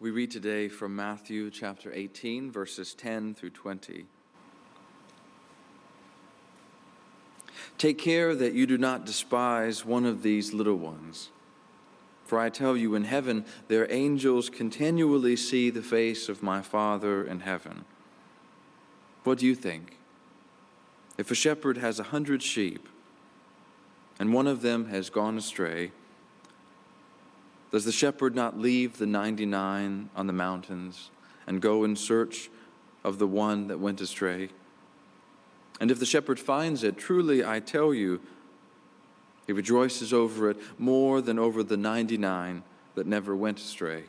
We read today from Matthew chapter 18, verses 10 through 20. Take care that you do not despise one of these little ones. For I tell you, in heaven, their angels continually see the face of my Father in heaven. What do you think? If a shepherd has a hundred sheep, and one of them has gone astray, does the shepherd not leave the 99 on the mountains and go in search of the one that went astray? And if the shepherd finds it, truly I tell you, he rejoices over it more than over the 99 that never went astray.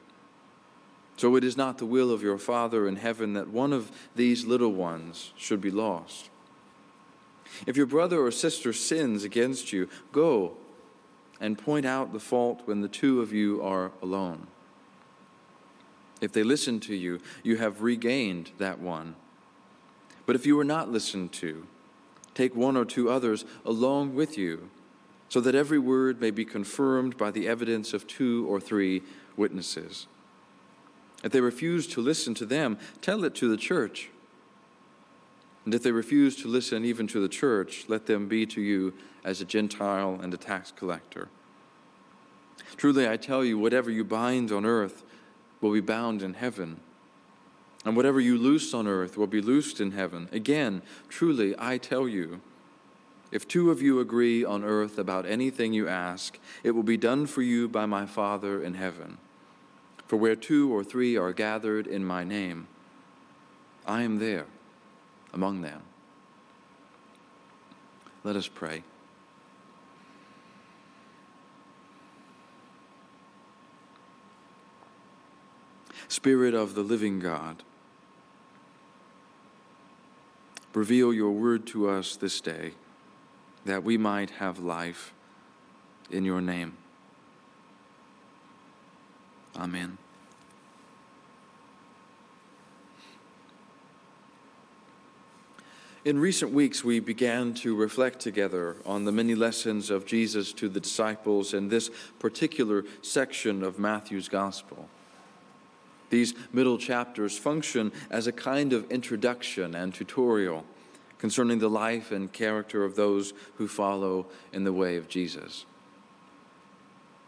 So it is not the will of your Father in heaven that one of these little ones should be lost. If your brother or sister sins against you, go and point out the fault when the two of you are alone. If they listen to you, you have regained that one. But if you are not listened to, take one or two others along with you, so that every word may be confirmed by the evidence of two or three witnesses. If they refuse to listen to them, tell it to the church. And if they refuse to listen even to the church, let them be to you as a Gentile and a tax collector. Truly, I tell you, whatever you bind on earth will be bound in heaven, and whatever you loose on earth will be loosed in heaven. Again, truly, I tell you, if two of you agree on earth about anything you ask, it will be done for you by my Father in heaven. For where two or three are gathered in my name, I am there among them. Let us pray. Spirit of the living God, reveal your word to us this day that we might have life in your name. Amen. In recent weeks, we began to reflect together on the many lessons of Jesus to the disciples in this particular section of Matthew's Gospel. These middle chapters function as a kind of introduction and tutorial concerning the life and character of those who follow in the way of Jesus.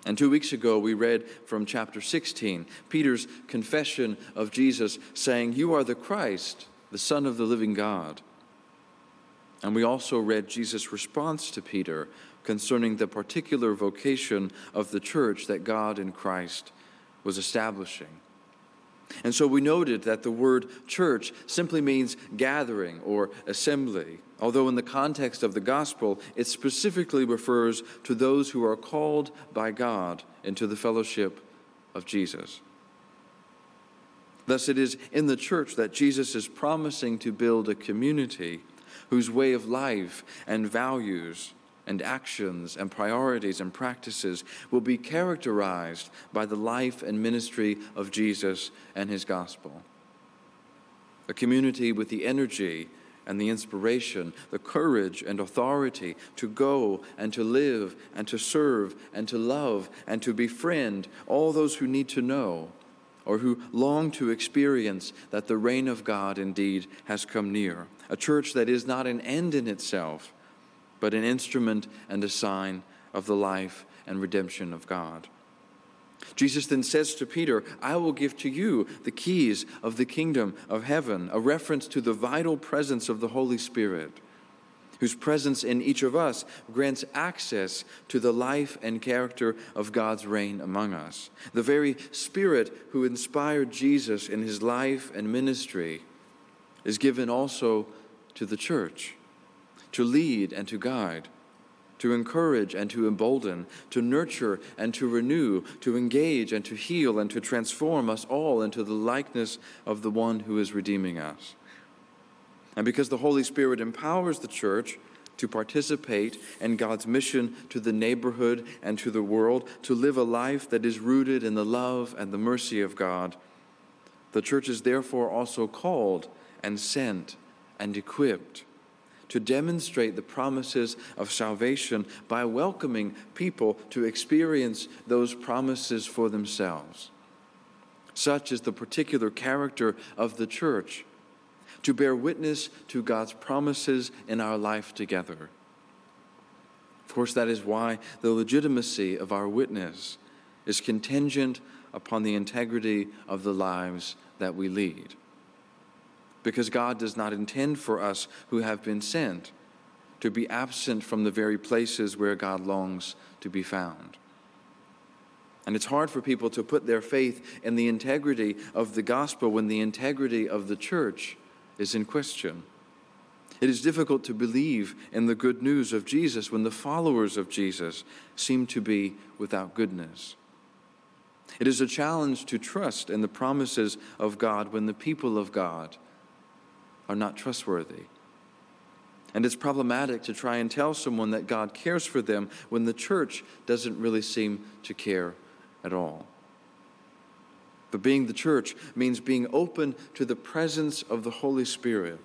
And two weeks ago, we read from chapter 16, Peter's confession of Jesus, saying, You are the Christ, the Son of the living God. And we also read Jesus' response to Peter concerning the particular vocation of the church that God in Christ was establishing. And so we noted that the word church simply means gathering or assembly, although in the context of the gospel, it specifically refers to those who are called by God into the fellowship of Jesus. Thus, it is in the church that Jesus is promising to build a community whose way of life and values and actions and priorities and practices will be characterized by the life and ministry of Jesus and his gospel. A community with the energy and the inspiration, the courage and authority to go and to live and to serve and to love and to befriend all those who need to know or who long to experience that the reign of God indeed has come near. A church that is not an end in itself but an instrument and a sign of the life and redemption of God. Jesus then says to Peter, I will give to you the keys of the kingdom of heaven, a reference to the vital presence of the Holy Spirit, whose presence in each of us grants access to the life and character of God's reign among us. The very Spirit who inspired Jesus in his life and ministry is given also to the church to lead and to guide, to encourage and to embolden, to nurture and to renew, to engage and to heal and to transform us all into the likeness of the one who is redeeming us. And because the Holy Spirit empowers the church to participate in God's mission to the neighborhood and to the world, to live a life that is rooted in the love and the mercy of God, the church is therefore also called and sent and equipped to demonstrate the promises of salvation by welcoming people to experience those promises for themselves. Such is the particular character of the church to bear witness to God's promises in our life together. Of course, that is why the legitimacy of our witness is contingent upon the integrity of the lives that we lead. Because God does not intend for us who have been sent to be absent from the very places where God longs to be found. And it's hard for people to put their faith in the integrity of the gospel when the integrity of the church is in question. It is difficult to believe in the good news of Jesus when the followers of Jesus seem to be without goodness. It is a challenge to trust in the promises of God when the people of God are not trustworthy. And it's problematic to try and tell someone that God cares for them when the church doesn't really seem to care at all. But being the church means being open to the presence of the Holy Spirit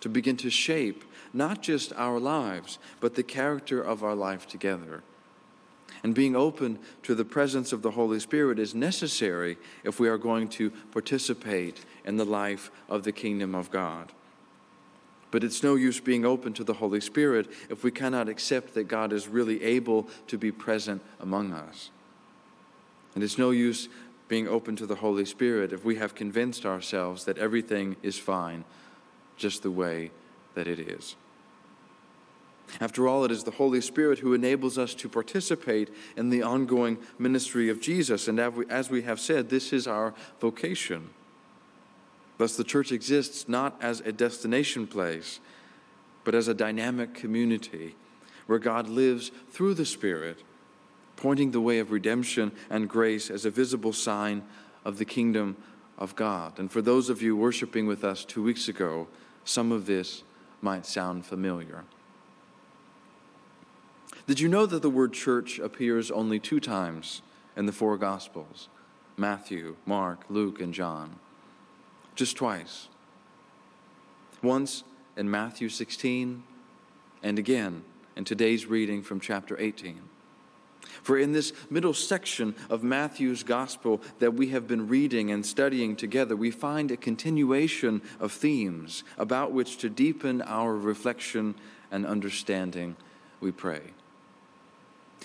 to begin to shape not just our lives, but the character of our life together. And being open to the presence of the Holy Spirit is necessary if we are going to participate in the life of the kingdom of God. But it's no use being open to the Holy Spirit if we cannot accept that God is really able to be present among us. And it's no use being open to the Holy Spirit if we have convinced ourselves that everything is fine just the way that it is. After all, it is the Holy Spirit who enables us to participate in the ongoing ministry of Jesus. And as we have said, this is our vocation. Thus, the church exists not as a destination place, but as a dynamic community where God lives through the Spirit, pointing the way of redemption and grace as a visible sign of the kingdom of God. And for those of you worshiping with us two weeks ago, some of this might sound familiar. Did you know that the word church appears only two times in the four Gospels Matthew, Mark, Luke, and John? Just twice. Once in Matthew 16, and again in today's reading from chapter 18. For in this middle section of Matthew's gospel that we have been reading and studying together, we find a continuation of themes about which to deepen our reflection and understanding, we pray.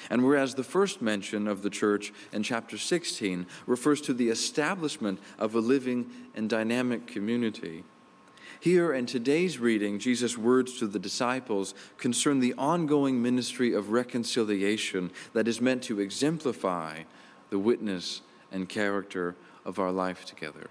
And whereas the first mention of the church in chapter 16 refers to the establishment of a living and dynamic community, here in today's reading, Jesus' words to the disciples concern the ongoing ministry of reconciliation that is meant to exemplify the witness and character of our life together.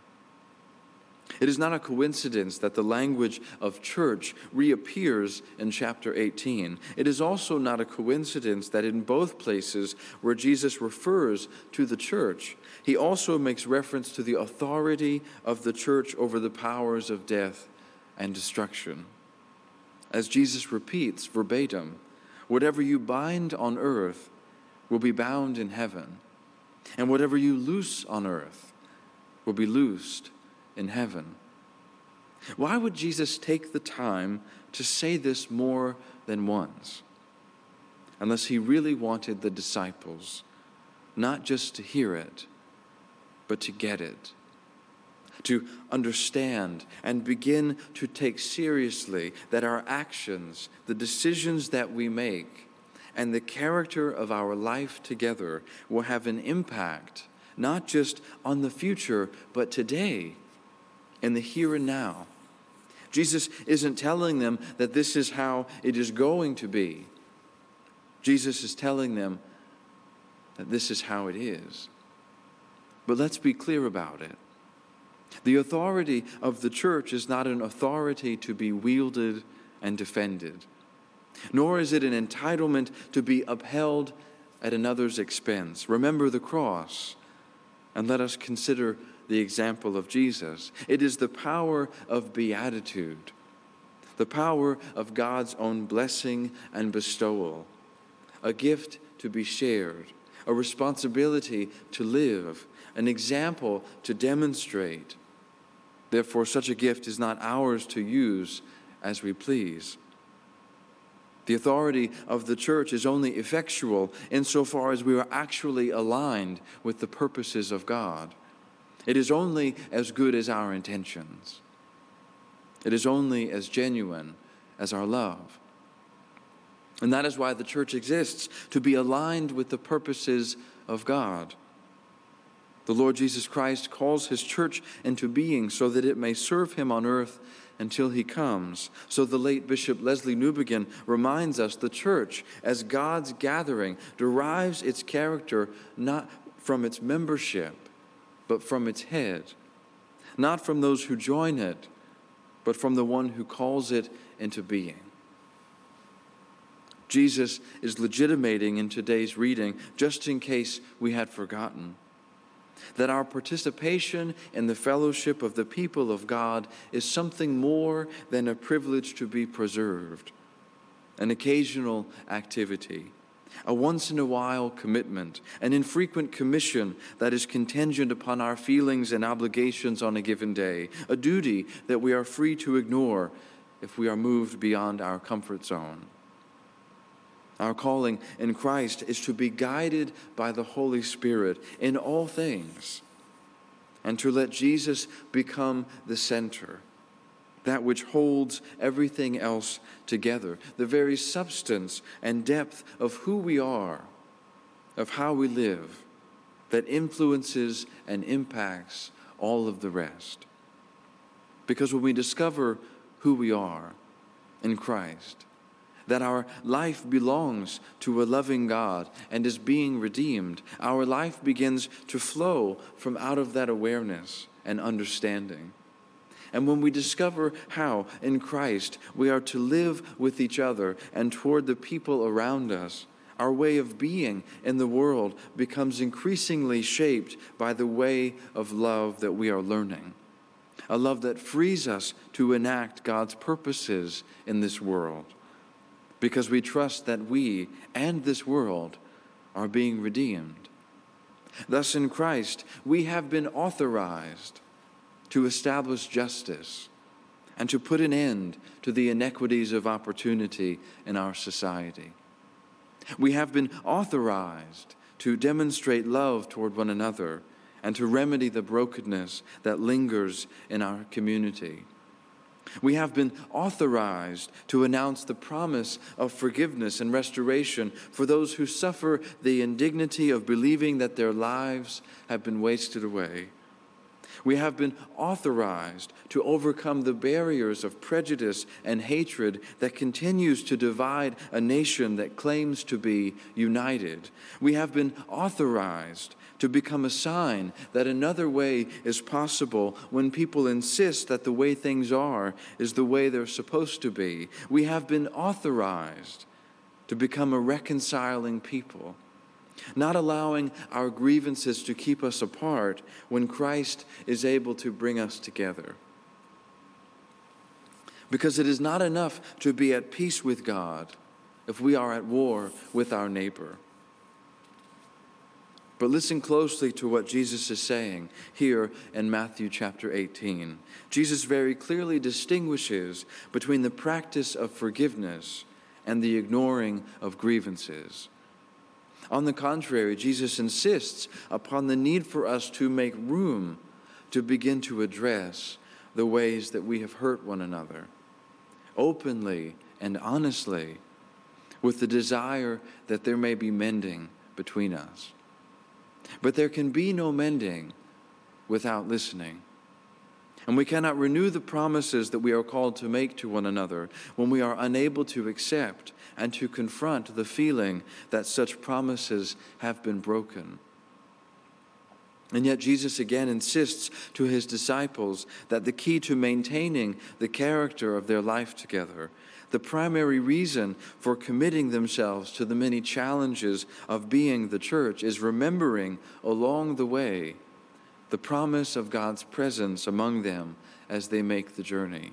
It is not a coincidence that the language of church reappears in chapter 18. It is also not a coincidence that in both places where Jesus refers to the church, he also makes reference to the authority of the church over the powers of death and destruction. As Jesus repeats verbatim, whatever you bind on earth will be bound in heaven, and whatever you loose on earth will be loosed in heaven. Why would Jesus take the time to say this more than once? Unless he really wanted the disciples not just to hear it, but to get it, to understand and begin to take seriously that our actions, the decisions that we make, and the character of our life together will have an impact not just on the future, but today in the here and now. Jesus isn't telling them that this is how it is going to be. Jesus is telling them that this is how it is. But let's be clear about it. The authority of the church is not an authority to be wielded and defended, nor is it an entitlement to be upheld at another's expense. Remember the cross, and let us consider the example of Jesus. It is the power of beatitude, the power of God's own blessing and bestowal, a gift to be shared, a responsibility to live, an example to demonstrate. Therefore, such a gift is not ours to use as we please. The authority of the church is only effectual insofar as we are actually aligned with the purposes of God It is only as good as our intentions. It is only as genuine as our love. And that is why the church exists, to be aligned with the purposes of God. The Lord Jesus Christ calls his church into being so that it may serve him on earth until he comes. So the late Bishop Lesslie Newbigin reminds us the church, as God's gathering, derives its character not from its membership, but from its head, not from those who join it, but from the one who calls it into being. Jesus is legitimating in today's reading, just in case we had forgotten, that our participation in the fellowship of the people of God is something more than a privilege to be preserved, an occasional activity, a once in a while commitment, an infrequent commission that is contingent upon our feelings and obligations on a given day, a duty that we are free to ignore if we are moved beyond our comfort zone. Our calling in Christ is to be guided by the Holy Spirit in all things and to let Jesus become the center, that which holds everything else together, the very substance and depth of who we are, of how we live, that influences and impacts all of the rest. Because when we discover who we are in Christ, that our life belongs to a loving God and is being redeemed, our life begins to flow from out of that awareness and understanding. And when we discover how, in Christ, we are to live with each other and toward the people around us, our way of being in the world becomes increasingly shaped by the way of love that we are learning. A love that frees us to enact God's purposes in this world because we trust that we and this world are being redeemed. Thus, in Christ, we have been authorized to establish justice and to put an end to the inequities of opportunity in our society. We have been authorized to demonstrate love toward one another and to remedy the brokenness that lingers in our community. We have been authorized to announce the promise of forgiveness and restoration for those who suffer the indignity of believing that their lives have been wasted away. We have been authorized to overcome the barriers of prejudice and hatred that continues to divide a nation that claims to be united. We have been authorized to become a sign that another way is possible when people insist that the way things are is the way they're supposed to be. We have been authorized to become a reconciling people, not allowing our grievances to keep us apart when Christ is able to bring us together. Because it is not enough to be at peace with God if we are at war with our neighbor. But listen closely to what Jesus is saying here in Matthew chapter 18. Jesus very clearly distinguishes between the practice of forgiveness and the ignoring of grievances. On the contrary, Jesus insists upon the need for us to make room to begin to address the ways that we have hurt one another openly and honestly with the desire that there may be mending between us. But there can be no mending without listening. And we cannot renew the promises that we are called to make to one another when we are unable to accept and to confront the feeling that such promises have been broken. And yet, Jesus again insists to his disciples that the key to maintaining the character of their life together the primary reason for committing themselves to the many challenges of being the church is remembering along the way the promise of God's presence among them as they make the journey.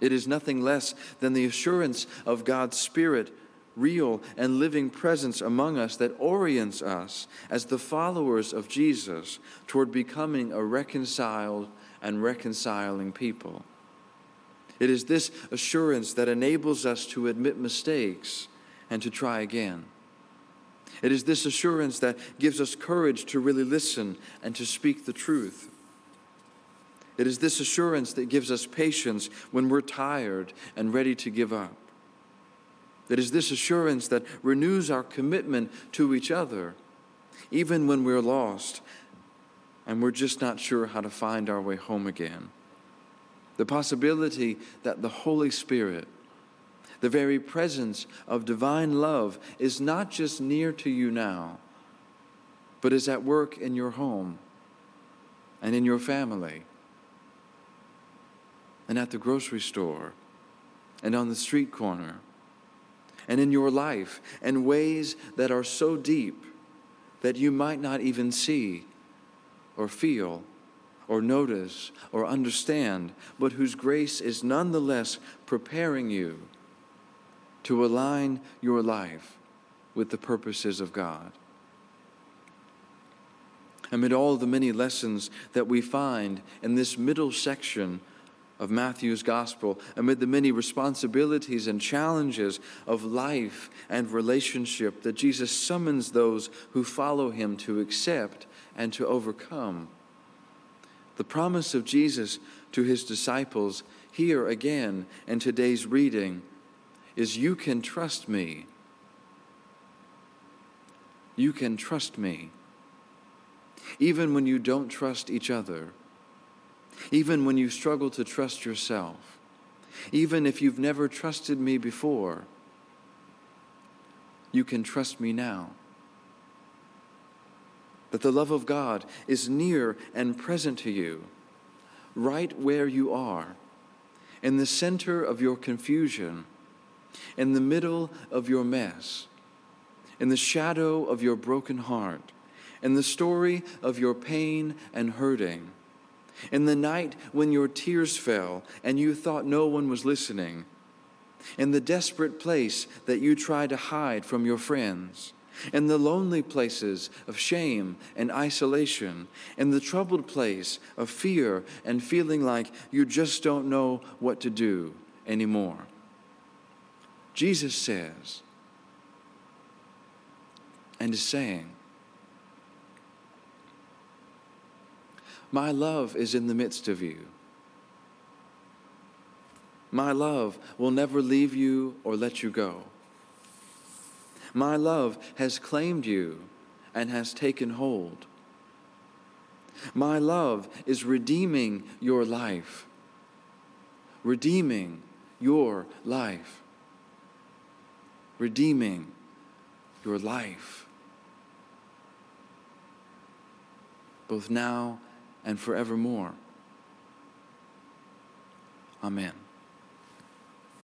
It is nothing less than the assurance of God's Spirit, real and living presence among us, that orients us as the followers of Jesus toward becoming a reconciled and reconciling people. It is this assurance that enables us to admit mistakes and to try again. It is this assurance that gives us courage to really listen and to speak the truth. It is this assurance that gives us patience when we're tired and ready to give up. It is this assurance that renews our commitment to each other, even when we're lost and we're just not sure how to find our way home again. The possibility that the Holy Spirit, the very presence of divine love, is not just near to you now, but is at work in your home and in your family and at the grocery store and on the street corner and in your life in ways that are so deep that you might not even see or feel or notice or understand, but whose grace is nonetheless preparing you to align your life with the purposes of God. Amid all the many lessons that we find in this middle section of Matthew's gospel, amid the many responsibilities and challenges of life and relationship that Jesus summons those who follow him to accept and to overcome. The promise of Jesus to his disciples here again in today's reading is You can trust me. You can trust me. Even when you don't trust each other even when you struggle to trust yourself, even if you've never trusted me before, you can trust me now. That the love of God is near and present to you, right where you are, in the center of your confusion, in the middle of your mess, in the shadow of your broken heart, in the story of your pain and hurting in the night when your tears fell and you thought no one was listening, in the desperate place that you tried to hide from your friends, in the lonely places of shame and isolation, in the troubled place of fear and feeling like you just don't know what to do anymore. Jesus says and is saying, My love is in the midst of you. My love will never leave you or let you go. My love has claimed you and has taken hold. My love is redeeming your life, redeeming your life, redeeming your life, both now and forevermore. Amen.